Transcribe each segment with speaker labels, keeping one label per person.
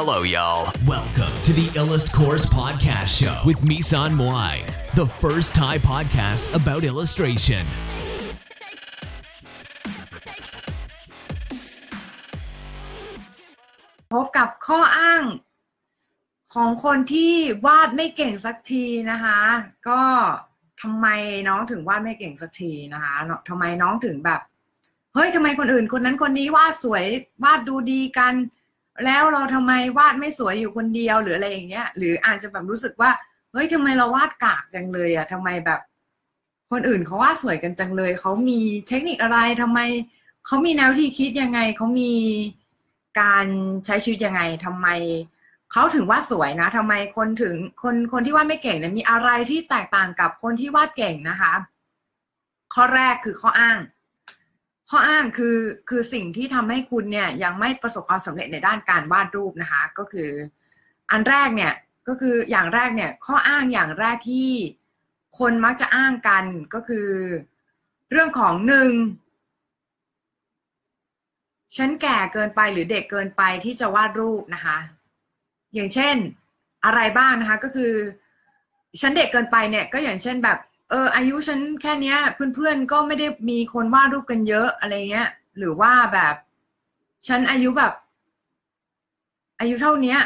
Speaker 1: Hello, y'all. Welcome to the Illust Course Podcast Show with Misan Moai, the first Thai podcast about illustration.
Speaker 2: พบกับข้ออ้างของคนที่วาดไม่เก่งสักทีนะคะ ก็ทำไมน้องถึงวาดไม่เก่งสักทีนะคะเนอะทำไมน้องถึงแบบ เฮ้ยทำไมคนอื่นคนนั้นคนนี้วาดสวยวาดดูดีกัน แล้วเราทำไมวาดไม่สวยอยู่คนเดียวหรืออะไรอย่างเงี้ย หรืออาจจะแบบรู้สึกว่าเฮ้ยทำไมเราวาดกากจังเลยอะทำไมแบบ คนอื่นเขาวาดสวยกันจังเลยเขามีเทคนิคอะไรทำไมเขามีแนวที่คิดยังไงเขามีการใช้ชีวิตยังไงทำไมเขาถึงวาดสวยนะทำไมคนถึงคนคนที่วาดไม่เก่งเนี่ยมีอะไรที่แตกต่างกับคนที่วาดเก่งนะคะ ข้อแรกคือข้ออ้าง ข้ออ้างคือคือสิ่งที่ทำให้คุณเนี่ยยังไม่ประสบความสำเร็จในด้านการวาดรูปนะคะ ก็คือ อันแรกเนี่ยก็คืออย่างแรกเนี่ยข้ออ้างอย่างแรกที่คนมักจะอ้างกันก็คือ เรื่องของหนึ่งฉันแก่เกินไปหรือเด็กเกินไปที่จะวาดรูปนะคะ อย่างเช่นอะไรบ้างนะคะก็คือฉันเด็กเกินไปเนี่ยก็อย่างเช่นแบบ เอออายุฉันแค่เนี้ย เพื่อนๆก็ไม่ได้มีคนวาดรูปกันเยอะอะไรเงี้ย หรือว่าแบบฉันอายุแบบ อายุเท่าเนี้ย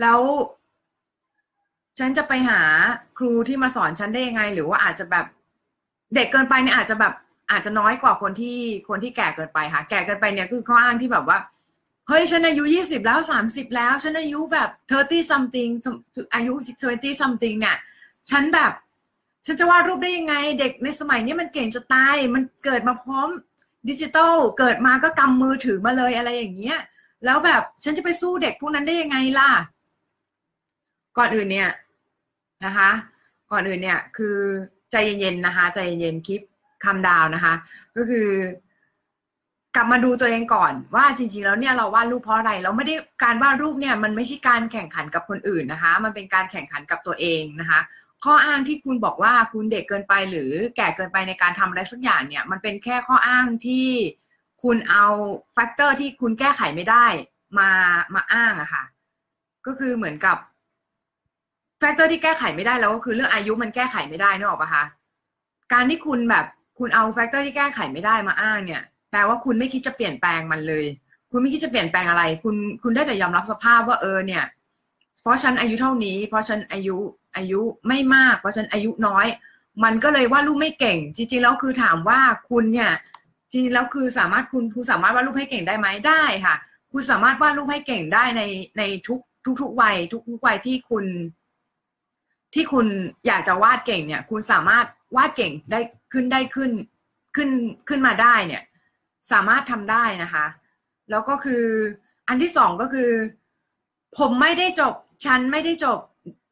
Speaker 2: แล้วฉันจะไปหาครูที่มาสอนฉันได้ยังไง หรือว่าอาจจะแบบเด็กเกินไปเนี่ยอาจจะแบบอาจจะน้อยกว่าคนที่คนที่แก่เกินไปค่ะ แก่เกินไปเนี่ยคือข้ออ้างที่แบบว่าเฮ้ยฉันอายุยี่สิบแล้วสามสิบแล้ว ฉันอายุแบบ thirty something อายุ twenty something เนี่ย ฉันแบบ ฉันจะวาดรูปได้ยังไง เด็กในสมัยนี้มันเก่งจะตาย มันเกิดมาพร้อมดิจิตอลเกิดมาก็กำมือถือมาเลยอะไรอย่างเงี้ย แล้วแบบฉันจะไปสู้เด็กพวกนั้นได้ยังไงล่ะ ก่อนอื่นเนี่ยนะคะ ก่อนอื่นเนี่ย คือใจเย็นๆนะคะ ใจเย็นๆคลิปคำดาวนะคะ ก็คือกลับมาดูตัวเองก่อนว่าจริงๆแล้วเนี่ยเราวาดรูปเพราะอะไรเราไม่ได้การวาดรูปเนี่ยมันไม่ใช่การแข่งขันกับคนอื่นนะคะ มันเป็นการแข่งขันกับตัวเองนะคะ ข้ออ้างที่คุณบอกว่าคุณเด็กเกินไปหรือแก่เกินไปในการทำอะไรสักอย่างเนี่ย มันเป็นแค่ข้ออ้างที่คุณเอา factor ที่คุณแก้ไขไม่ได้มามาอ้างอะค่ะ ก็คือเหมือนกับ factor ที่แก้ไขไม่ได้แล้วก็คือเรื่องอายุมันแก้ไขไม่ได้นึกออกปะคะการที่คุณแบบคุณเอา factor ที่แก้ไขไม่ได้มาอ้างเนี่ยแปลว่าคุณไม่คิดจะเปลี่ยนแปลงมันเลย คุณไม่คิดจะเปลี่ยนแปลงอะไร คุณคุณได้แต่ยอมรับสภาพว่าเออเนี่ย เพราะฉันอายุเท่านี้ เพราะฉันอายุ อายุไม่มาก เพราะฉันอายุน้อย มันก็เลยว่าลูกไม่เก่ง จริงๆแล้วคือถามว่าคุณเนี่ยจริงๆแล้วคือสามารถคุณคุณสามารถวาดรูปให้เก่งได้ไหมได้ค่ะ คุณสามารถวาดรูปให้เก่งได้ในในทุกทุกทุกวัยทุกทุกวัยที่คุณ ที่คุณอยากจะวาดเก่งเนี่ย คุณสามารถวาดเก่งได้ขึ้นได้ขึ้นขึ้นขึ้นมาได้เนี่ย สามารถทำได้นะคะ แล้วก็คืออันที่สองก็คือ ผมไม่ได้จบ ฉันไม่ได้จบ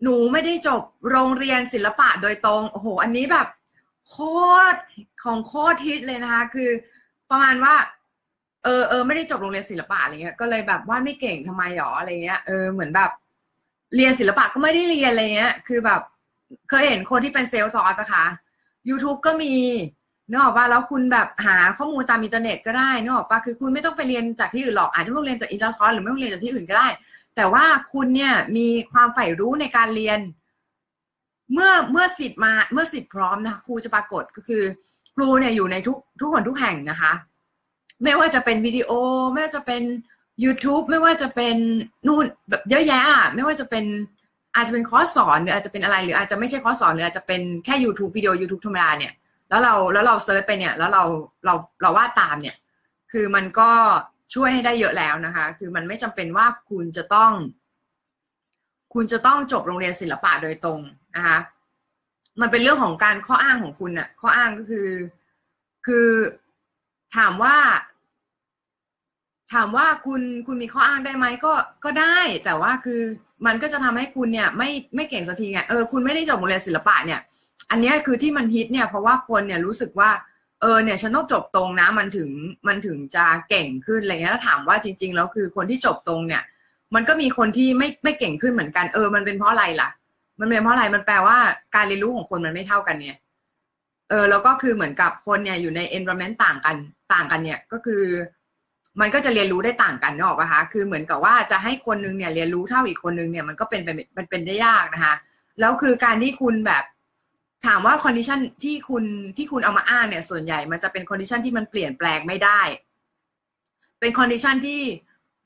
Speaker 2: หนูไม่ได้จบโรงเรียนศิลปะโดยตรง โอ้โห อันนี้แบบโคตรของโคตรฮิตเลยนะคะ คือประมาณว่า เออเออไม่ได้จบโรงเรียนศิลปะอะไรเงี้ย ก็เลยแบบว่าไม่เก่งทำไมหรออะไรเงี้ย เออเหมือนแบบ เรียนศิลปะก็ไม่ได้เรียนอะไรเงี้ย คือแบบ เคยเห็นคนที่เป็นเซลล์ซอสปะคะ YouTube ก็มีนึกออกป่ะแล้วคุณแบบหาข้อมูลตามอินเทอร์เน็ตก็ได้นึกออกป่ะคือคุณไม่ต้องไปเรียนจากที่อื่นหรอกอาจจะไม่ต้องเรียนจากอินเตอร์คอร์สหรือไม่ต้องเรียนจากที่อื่นก็ได้ แต่ว่าคุณเนี่ยมีความใฝ่รู้ในการเรียน เมื่อเมื่อสิทธิ์มาเมื่อสิทธิ์พร้อมนะคะครูจะปรากฏก็คือครูเนี่ยอยู่ในทุกทุกคนทุกแห่งนะคะ ไม่ว่าจะเป็นวิดีโอ ไม่ว่าจะเป็น YouTube ไม่ว่าจะเป็นนู่นแบบเยอะแยะ ไม่ว่าจะเป็นอาจจะเป็นคอร์สสอนหรืออาจจะเป็นอะไรหรืออาจจะไม่ใช่คอร์สสอนหรืออาจจะเป็นแค่ YouTube วิดีโอ YouTube ธรรมดาเนี่ย แล้วเราแล้วเรา search ไปเนี่ย แล้วเราเราเราวาดตามเนี่ย คือมันก็ ช่วยให้ได้เยอะแล้วนะคะ คือมันไม่จำเป็นว่าคุณจะต้อง คุณจะต้องจบโรงเรียนศิลปะโดยตรงนะคะมันเป็นเรื่องของการข้ออ้างของคุณน่ะข้ออ้างก็คือ คือถามว่า ถามว่าคุณคุณมีข้ออ้างได้ไหมก็ก็ได้ แต่ว่าคือมันก็จะทำให้คุณเนี่ย ไม่ไม่เก่งสักทีไงเออคุณไม่ได้จบโรงเรียนศิลปะเนี่ย อันนี้คือที่มันฮิตเนี่ยเพราะว่าคนเนี่ยรู้สึกว่า เออเนี่ยฉันต้องจบตรงนะมันถึงมันถึงจะเก่งขึ้นอะไรเงี้ยถ้าถามว่าจริง ๆ แล้วคือคนที่จบตรงเนี่ย มันก็มีคนที่ไม่ไม่เก่งขึ้นเหมือนกันเออ มันเป็นเพราะอะไรล่ะ มันเป็นเพราะอะไรมันแปลว่าการเรียนรู้ของคนมันไม่เท่ากันเนี่ยเออแล้วก็คือเหมือนกับคนเนี่ยอยู่ใน environment ต่างกันต่างกันเนี่ยก็คือ มันก็จะเรียนรู้ได้ต่างกันเนอะปะคะคือเหมือนกับว่าจะให้คนนึงเนี่ยเรียนรู้เท่าอีกคนนึงเนี่ยมันก็เป็นไปมันเป็นได้ยากนะคะแล้วคือการที่คุณแบบ ถามว่า condition ที่คุณที่คุณเอามาอ้างเนี่ย ส่วนใหญ่มันจะเป็น condition ที่มันเปลี่ยนแปลงไม่ได้ เป็น condition ที่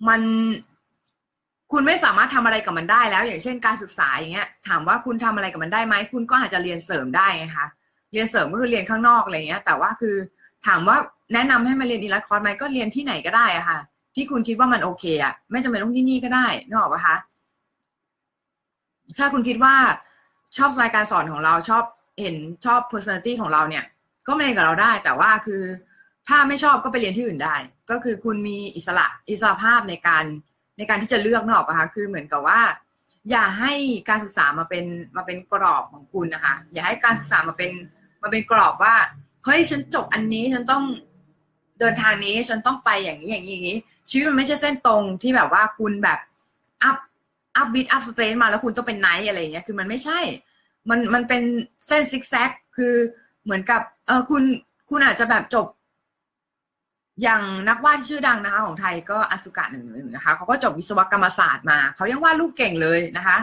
Speaker 2: มันคุณไม่สามารถทำอะไรกับมันได้แล้ว อย่างเช่นการศึกษาอย่างเงี้ย ถามว่าคุณทำอะไรกับมันได้ไหมคุณก็อาจจะเรียนเสริมได้ไงคะเรียนเสริมก็คือเรียนข้างนอกอะไรเงี้ย แต่ว่าคือถามว่าแนะนำให้มาเรียนอีลัสคอร์สไหมก็เรียนที่ไหนก็ได้อะค่ะ ที่คุณคิดว่ามันโอเคอะไม่จำเป็นต้องที่นี่ก็ได้นึกออกปะคะถ้าคุณคิดว่าชอบสไตล์การสอนของเราชอบ เห็นชอบ personality ของเราเนี่ย ก็มาเรียนกับเราได้ แต่ว่าคือถ้าไม่ชอบก็ไปเรียนที่อื่นได้ ก็คือคุณมีอิสระอิสระภาพในการในการที่จะเลือกนอกปะคะคือเหมือนกับว่า อย่าให้การศึกษามาเป็นมาเป็นกรอบของคุณนะคะ อย่าให้การศึกษามาเป็นมาเป็นกรอบว่าเฮ้ยฉันจบอันนี้ฉันต้องเดินทางนี้ฉันต้องไปอย่างนี้อย่างนี้อย่างนี้ ชีวิตมันไม่ใช่เส้นตรงที่แบบว่าคุณแบบอัพอัพบิทอัพสเตรนมาแล้วคุณต้องเป็นไนท์อะไรอย่างเงี้ยคือมันไม่ใช่ มันมันเป็นเส้นซิกแซกคือเหมือนกับเออคุณคุณอาจจะแบบจบ อย่างนักวาดชื่อดังนะคะของไทยก็อสุกะหนึ่งหนึ่งนะคะเขาก็จบวิศวกรรมศาสตร์มาเขายังวาดรูปเก่งเลยนะคะ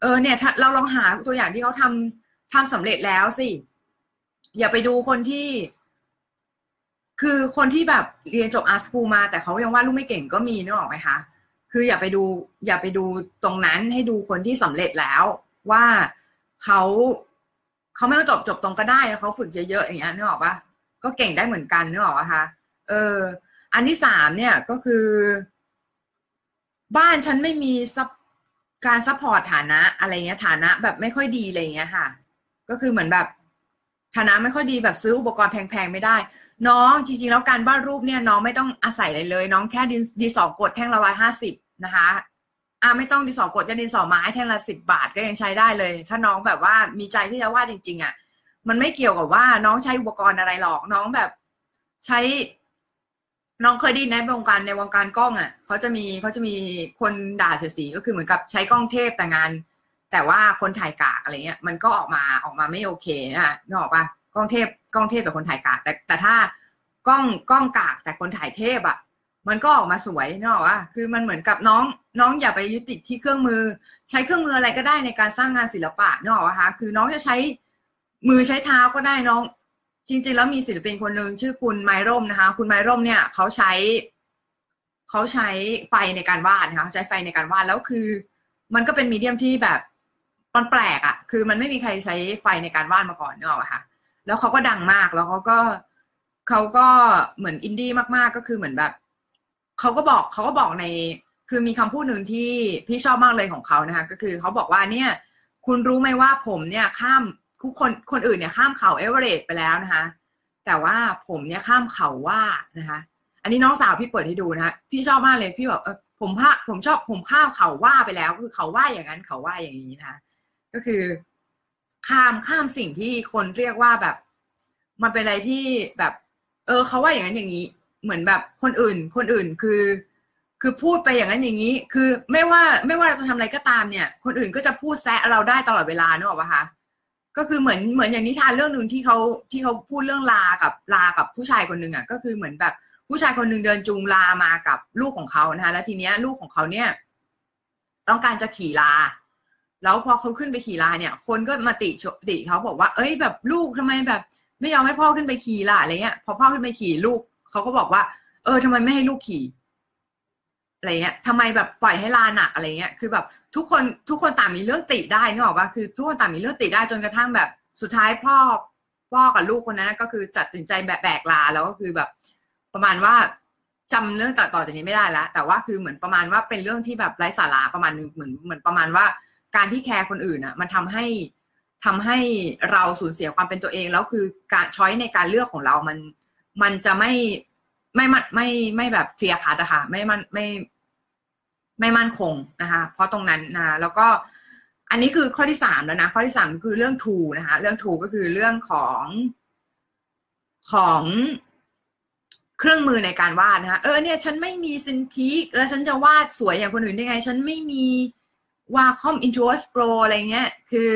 Speaker 2: เออเนี่ยเราลองหาตัวอย่างที่เขาทำทำสำเร็จแล้วสิ อย่าไปดูคนที่ คือคนที่แบบเรียนจบอาร์ตสคูลมา แต่เขายังวาดรูปไม่เก่งก็มีนึกออกไหมคะคืออย่าไปดู อย่าไปดูตรงนั้นให้ดูคนที่สำเร็จแล้วว่า เขาเขาไม่ต้องจบจบตรงก็ได้แล้วเขาฝึกเยอะๆอย่างเงี้ยนึกออกปะก็เก่งได้เหมือนกันนึกออกปะคะเออ อันที่สามเนี่ยก็คือ บ้านฉันไม่มีซับการ support ฐานะอะไรเงี้ยฐานะแบบไม่ค่อยดีอะไรเงี้ยค่ะ ก็คือเหมือนแบบฐานะไม่ค่อยดีแบบซื้ออุปกรณ์แพงๆไม่ได้ น้องจริงๆ แล้วการวาดรูปเนี่ยน้องไม่ต้องอาศัยอะไรเลย น้องแค่ดินดินสอกดแท่งละร้อยห้าสิบนะคะ อ่าไม่ต้องดินสอกดจะดินสอไม้แท่งละสิบบาทก็ยังใช้ได้เลย ถ้าน้องแบบว่ามีใจที่จะวาดจริง ๆ อะ มันไม่เกี่ยวกับว่าน้องใช้อุปกรณ์อะไรหรอกน้องแบบใช้ น้องเคยได้ในวงการในวงการกล้องอะเขาจะมีเขาจะมีคนด่าเสียสีก็คือเหมือนกับใช้กล้องเทพแต่งาน แต่ว่าคนถ่ายกากอะไรเงี้ย มันก็ออกมาออกมาไม่โอเคนะนึกออกปะกล้องเทพกล้องเทพแต่คนถ่ายกาก แต่แต่ถ้ากล้องกล้องกากแต่คนถ่ายเทพอะ่ะ มันก็ออกมาสวยนึกออกปะคือมันเหมือนกับน้อง น้องอย่าไปยึดติดที่เครื่องมือ ใช้เครื่องมืออะไรก็ได้ในการสร้างงานศิลปะนึกออกปะคะคือน้องจะใช้มือใช้เท้าก็ได้น้อง จริง ๆ แล้วมีศิลปินคนหนึ่งชื่อคุณไมร่มนะคะ คุณไมร่มเนี่ย เขาใช้ เขาใช้ไฟในการวาดนะคะใช้ไฟในการวาดแล้วคือ มันก็เป็นมีเดียมที่แบบมันแปลกอะ่ะ คือมันไม่มีใครใช้ไฟในการวาดมาก่อนเนอะค่ะแล้วเขาก็ดังมากแล้วเขาก็เขาก็เหมือนอินดี้มากๆก็คือเหมือนแบบเขาก็บอกเขาก็บอกใน คือมีคำพูดหนึ่งที่พี่ชอบมากเลยของเขานะคะก็คือเขาบอกว่าเนี่ย คุณรู้ไหมว่าผมเนี่ยข้ามคุคนคนอื่นเนี่ยข้ามเขาเอเวอเรสต์ไปแล้วนะคะแต่ว่าผมเนี่ยข้ามเขาว่านะคะอันนี้น้องสาวพี่เปิดให้ดูนะคะพี่ชอบมากเลยพี่บอกเออผมพาผมชอบผมข้ามเขาว่าไปแล้วคือเขาว่าอย่างนั้นเขาว่าอย่างนี้นะคะก็คือ ข้ามข้ามสิ่งที่คนเรียกว่าแบบ มันเป็นอะไรที่แบบ เออเขาว่าอย่างนั้นอย่างนี้ เหมือนแบบคนอื่น คนอื่นคือ คือพูดไปอย่างนั้นอย่างนี้ คือไม่ว่าไม่ว่าเราจะทำอะไรก็ตามเนี่ย คนอื่นก็จะพูดแซะเราได้ตลอดเวลาเนอะปะคะก็คือเหมือนเหมือนอย่างนิทานเรื่องหนึ่งที่เขาที่เขาพูดเรื่องลากับลากับผู้ชายคนหนึ่งอะก็คือเหมือนแบบผู้ชายคนหนึ่งเดินจูงลามากับลูกของเขานะคะแล้วทีเนี้ยลูกของเขาเนี่ย ต้องการจะขี่ลา แล้วพอเขาขึ้นไปขี่ลาเนี่ย คนก็มาติติเขาบอกว่า เอ้ยแบบลูกทำไมแบบ ไม่ยอมให้พ่อขึ้นไปขี่ล่ะอะไรเงี้ย พอพ่อขึ้นไปขี่ลูกเขาก็บอกว่า เออทำไมไม่ให้ลูกขี่ อะไรเงี้ยทำไมแบบปล่อยให้ลาหนักอะไรเงี้ย คือแบบทุกคนทุกคนต่างมีเรื่องติได้นึกออกปะคือทุกคนต่างมีเรื่องติได้จนกระทั่งแบบสุดท้ายพ่อพ่อกับลูกคนนั้นก็คือจัดสินใจแบบแบกลาแล้วก็คือแบบ ประมาณว่าจำเรื่องต่อจากนี้ไม่ได้แล้วแต่ว่าคือเหมือนประมาณว่าเป็นเรื่องที่แบบไร้สาระประมาณนึงเหมือนเหมือนประมาณว่าการที่แคร์คนอื่นอะ มันทำให้ทำให้เราสูญเสียความเป็นตัวเอง แล้วคือการช้อยในการเลือกของเรามันมันจะไม่ไม่มัดไม่ไม่แบบเสียขาดอะค่ะไม่มันไม่ ไม่มั่นคงนะคะ เพราะตรงนั้นนะแล้วก็อันนี้คือข้อที่สามแล้วนะ ข้อที่สามคือเรื่องทูนะคะ เรื่องทูก็คือเรื่องของของเครื่องมือในการวาดนะคะเออเนี่ยฉันไม่มี Cintiq แล้วฉันจะวาดสวยอย่างคนอื่นได้ไง ฉันไม่มี Wacom Intuos Pro อะไรเงี้ย คือ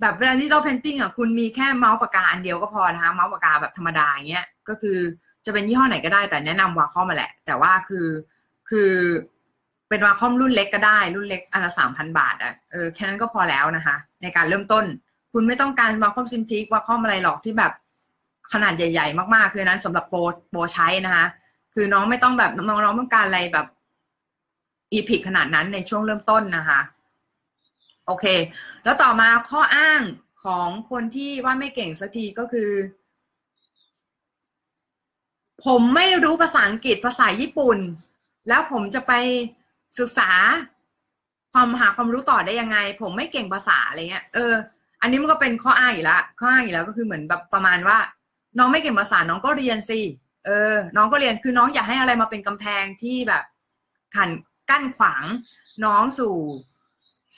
Speaker 2: แบบเวลาที่เรา painting อะคุณมีแค่เมาส์ปากกาอันเดียวก็พอนะคะเมาส์ปากกาแบบธรรมดาอย่างเงี้ยก็คือจะเป็นยี่ห้อไหนก็ได้แต่แนะนำ Wacom มาแหละ แต่ว่าคือคือ เป็น Wacom รุ่นเล็กก็ได้ รุ่นเล็กอันละสามพันบาทอะเออแค่นั้นก็พอแล้วนะคะ ในการเริ่มต้น คุณไม่ต้องการ Wacom Cintiq Wacom อะไรหรอกที่แบบขนาดใหญ่ ๆ มากๆ คือนั้นสำหรับ pro pro ใช้นะคะ คือน้องไม่ต้องแบบน้องน้องต้องการอะไรแบบ epic ขนาดนั้นในช่วงเริ่มต้นนะคะ โอเค แล้วต่อมาข้ออ้างของคนที่ว่าไม่เก่งสักทีก็คือ ผมไม่รู้ภาษาอังกฤษภาษาญี่ปุ่น แล้วผมจะไป ศึกษา ความหาความรู้ต่อได้ยังไง ผมไม่เก่งภาษาอะไรเงี้ยเออ อันนี้มันก็เป็นข้ออ้างอีกแล้วข้ออ้างอีกแล้วก็คือเหมือนแบบประมาณว่า น้องไม่เก่งภาษาน้องก็เรียนสิเออ น้องก็เรียนคือน้องอย่าให้อะไรมาเป็นกำแพงที่แบบขันกั้นขวางน้องสู่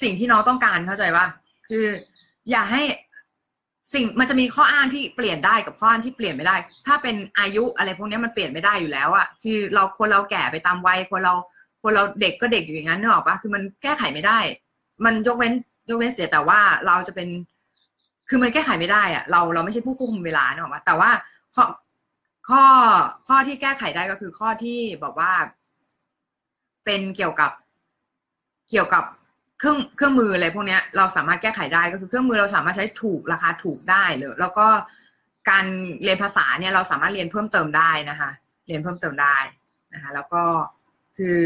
Speaker 2: สิ่งที่น้องต้องการเข้าใจว่าคือ อย่าให้สิ่งมันจะมีข้ออ้างที่เปลี่ยนได้กับข้ออ้างที่เปลี่ยนไม่ได้ ถ้าเป็นอายุอะไรพวกนี้มันเปลี่ยนไม่ได้อยู่แล้วอะคือเราคนเราแก่ไปตามวัยคนเรา คนเราเด็กก็เด็กอยู่อย่างนั้นนึกออกปะคือมันแก้ไขไม่ได้ มันยกเว้นยกเว้นเสียแต่ว่าเราจะเป็น คือมันแก้ไขไม่ได้อะเราเราไม่ใช่ผู้ควบคุมเวลาเนอะแต่ว่าข้อข้อข้อที่แก้ไขได้ก็คือข้อที่บอกว่า เป็นเกี่ยวกับเกี่ยวกับเครื่องเครื่องมืออะไรพวกนี้เราสามารถแก้ไขได้ก็คือเครื่องมือเราสามารถใช้ถูกราคาถูกได้เลยแล้วก็การเรียนภาษาเนี่ยเราสามารถเรียนเพิ่มเติมได้นะคะ เรียนเพิ่มเติมได้นะคะ แล้วก็ คือ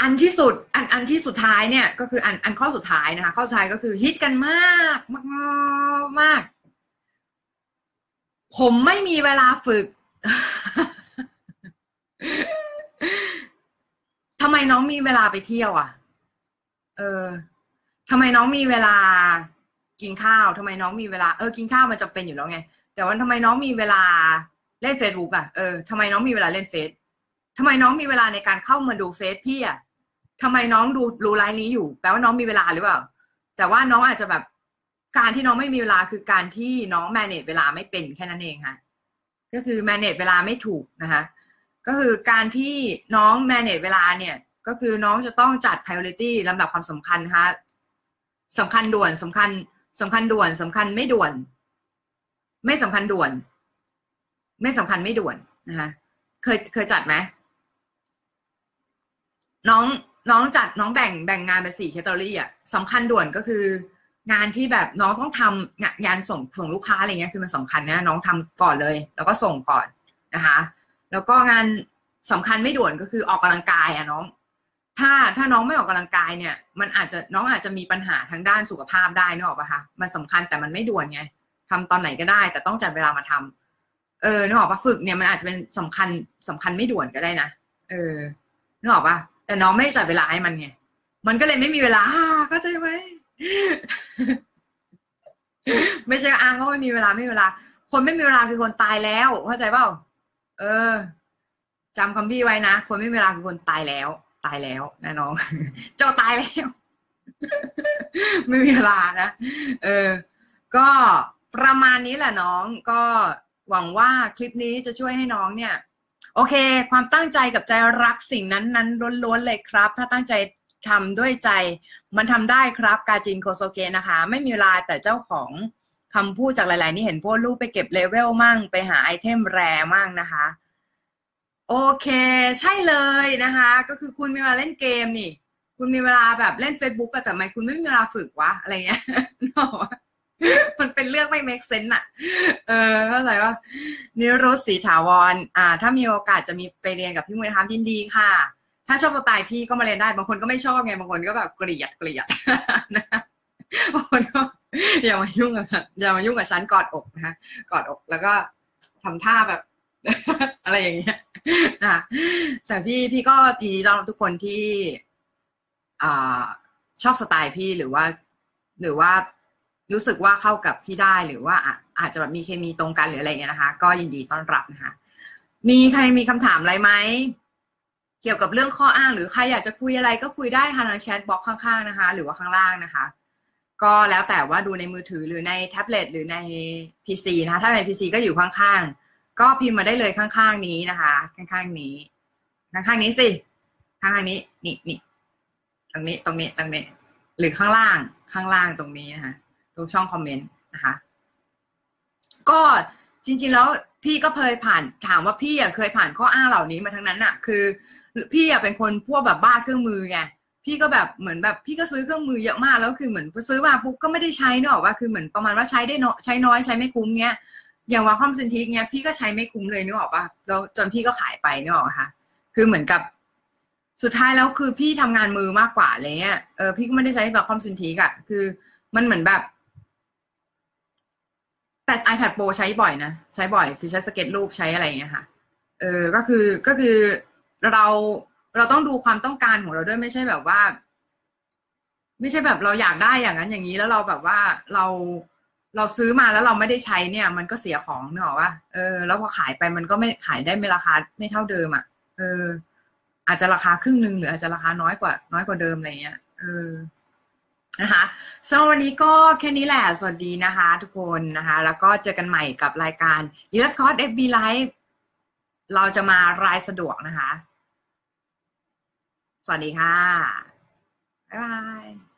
Speaker 2: อันที่สุด อันอันที่สุดท้ายเนี่ย ก็คืออันอันข้อสุดท้ายนะคะ ข้อสุดท้ายก็คือฮิตกันมากมากมาก ผมไม่มีเวลาฝึกทำไมน้องมีเวลาไปเที่ยว อะ เออทำไมน้องมีเวลากินข้าวทำไมน้องมีเวลา เออ กินข้าวมันจะเป็นอยู่แล้วไง แต่ว่าทำไมน้องมีเวลาเล่นเฟซบุ๊กอะ เออทำไมน้องมีเวลาเล่นเฟซ ทำไมน้องมีเวลาในการเข้ามาดูเฟซพี่อะทำไมน้องดูรูไลน์นี้อยู่ แปลว่าน้องมีเวลาหรือเปล่า แต่ว่าน้องอาจจะแบบการที่น้องไม่มีเวลาคือการที่น้องแมネจเวลาไม่เป็นแค่นั้นเองค่ะก็คือแมネจเวลาไม่ถูกนะคะ ก็คือการที่น้อง manage เวลาเนี่ย ก็คือน้องจะต้องจัด priority ลำดับความสำคัญนะคะสำคัญด่วนสำคัญสำคัญด่วนสำคัญไม่ด่วน ไม่สำคัญด่วน ไม่สำคัญไม่ด่วนนะคะเคยเคยจัดไหม น้องน้องจัดน้องแบ่งแบ่งงานเป็นสี่แคตตาล็ออะสำคัญด่วนก็คืองานที่แบบน้องต้องทำงานานส่งส่งลูกค้าอะไรเงี้ยคือมันสำคัญนะน้องทำก่อนเลย แล้วก็ส่งก่อนนะคะ แล้วก็งานสำคัญไม่ด่วนก็คือออกกำลังกายอะน้อง ถ้าถ้าน้องไม่ออกกำลังกายเนี่ย มันอาจจะน้องอาจจะมีปัญหาทางด้านสุขภาพได้นึกออกปะคะมันสำคัญแต่มันไม่ด่วนไงทำตอนไหนก็ได้ แต่ต้องจัดเวลามาทำเออนึกออกปะฝึกเนี่ยมันอาจจะเป็นสำคัญสำคัญไม่ด่วนก็ได้นะเออนึกออกปะ แต่น้องไม่จัดเวลาให้มันไงมันก็เลยไม่มีเวลาเข้าใจไหมไม่ใช่อ้างว่าไม่มีเวลาไม่มีเวลา คนไม่มีเวลาคือคนตายแล้วเข้าใจเปล่าเออจำคำพี่ไว้นะคนไม่มีเวลาคือคนตายแล้ว ตายแล้วนะน้อง เจ้าตายแล้ว ไม่มีเวลานะเออ ก็ประมาณนี้แหละน้องก็หวังว่าคลิปนี้จะช่วยให้น้องเนี่ย โอเค ความตั้งใจกับใจรักสิ่งนั้นนั้นล้วนๆเลยครับ ถ้าตั้งใจทำด้วยใจ มันทำได้ครับกาจินโคโซเกะนะคะ ไม่มีเวลาแต่เจ้าของคำพูดจากหลาย ๆ นี่เห็นพวกลูกไปเก็บเลเวลมั่ง ไปหา item rare มั่งนะคะ โอเค ใช่เลยนะคะ ก็คือคุณมีเวลาเล่นเกมนี่ คุณมีเวลาแบบเล่น Facebook แต่ทำไมคุณไม่มีเวลาฝึกวะ อะไรเงี้ย มันเป็นเรื่องไม่ make sense อะเออเข้าใจว่านิรุตศรีถาวร อ่า ถ้ามีโอกาสจะมีไปเรียนกับพี่มวยทามยินดีค่ะ ถ้าชอบสไตล์พี่ก็มาเรียนได้ บางคนก็ไม่ชอบไง บางคนก็แบบเกลียดเกลียดนะบางคนก็อย่ามายุ่งกับอย่ามายุ่งกับฉันกอดอกนะคะกอดอกแล้วก็ทำท่าแบบ อะไรอย่างเงี้ยนะแต่พี่พี่ก็ดีต้อนรับทุกคนที่อ่าชอบสไตล์พี่หรือว่า หรือว่า รู้สึกว่าเข้ากับพี่ได้หรือว่าอาจจะแบบมีเคมีตรงกันหรืออะไรเงี้ยนะคะ ก็ยินดีต้อนรับนะคะ มีใครมีคำถามอะไรไหมเกี่ยวกับเรื่องข้ออ้าง หรือใครอยากจะคุยอะไรก็คุยได้ทางแชทบล็อกข้างๆนะคะ หรือว่าข้างล่างนะคะ ก็แล้วแต่ว่าดูในมือถือหรือในแท็บเล็ตหรือใน PC นะคะถ้าใน PC ก็อยู่ข้างๆ ก็พิมพ์มาได้เลยข้างๆนี้นะคะ ข้างๆนี้ข้างๆนี้สิข้างๆนี้นี่นี่ตรงนี้ตรงนี้ตรงนี้ หรือข้างล่างข้างล่างตรงนี้นะคะ ตรงช่องคอมเมนต์นะคะ ก็จริง ๆ แล้วพี่ก็เคยผ่านถามว่าพี่อะเคยผ่านข้ออ้างเหล่านี้มาทั้งนั้นอะ คือ พี่อะเป็นคนพวกแบบบ้าเครื่องมือไงพี่ก็แบบเหมือนแบบพี่ก็ซื้อเครื่องมือเยอะมากแล้วคือเหมือนซื้อมาปุ๊บก็ไม่ได้ใช้เนอะว่าคือเหมือนประมาณว่าใช้ได้น้อยใช้น้อยใช้ไม่คุ้มเงี้ยอย่างว่าคอมซินทิกเงี้ยพี่ก็ใช้ไม่คุ้มเลยนึกออกปะแล้วจนพี่ก็ขายไปนึกออกค่ะ คือเหมือนกับ สุดท้ายแล้วคือพี่ทำงานมือมากกว่าอะไรเงี้ยเออพี่ก็ไม่ได้ใช้แบบคอมซินทิกอะคือมันเหมือนแบบ แต่ iPad Pro ใช้บ่อยนะ ใช้บ่อย คือใช้สเก็ตรูปใช้อะไรอย่างเงี้ยค่ะ เออ ก็คือก็คือเราเราต้องดูความต้องการของเราด้วยไม่ใช่แบบว่า ไม่ใช่แบบเราอยากได้อย่างนั้นอย่างนี้แล้วเราแบบว่าเราเราซื้อมาแล้วเราไม่ได้ใช้เนี่ย มันก็เสียของเนอะว่าเออแล้วพอขายไปมันก็ไม่ขายได้ไม่ราคาไม่เท่าเดิมอะเออ อาจจะราคาครึ่งหนึ่งหรืออาจจะราคาน้อยกว่า น้อยกว่าเดิมอะไรเงี้ยเออ นะคะสำหรับวันนี้ก็แค่นี้แหละ สวัสดีนะคะทุกคนนะคะ แล้วก็เจอกันใหม่กับรายการ y e s c o t FB Live เราจะมารายสะดวกนะคะ สวัสดีค่ะ บ๊ายบาย